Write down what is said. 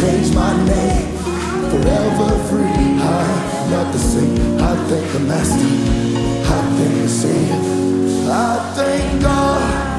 Change my name, forever free. I'm not the same. I thank the Master. I thank the Savior. I thank God.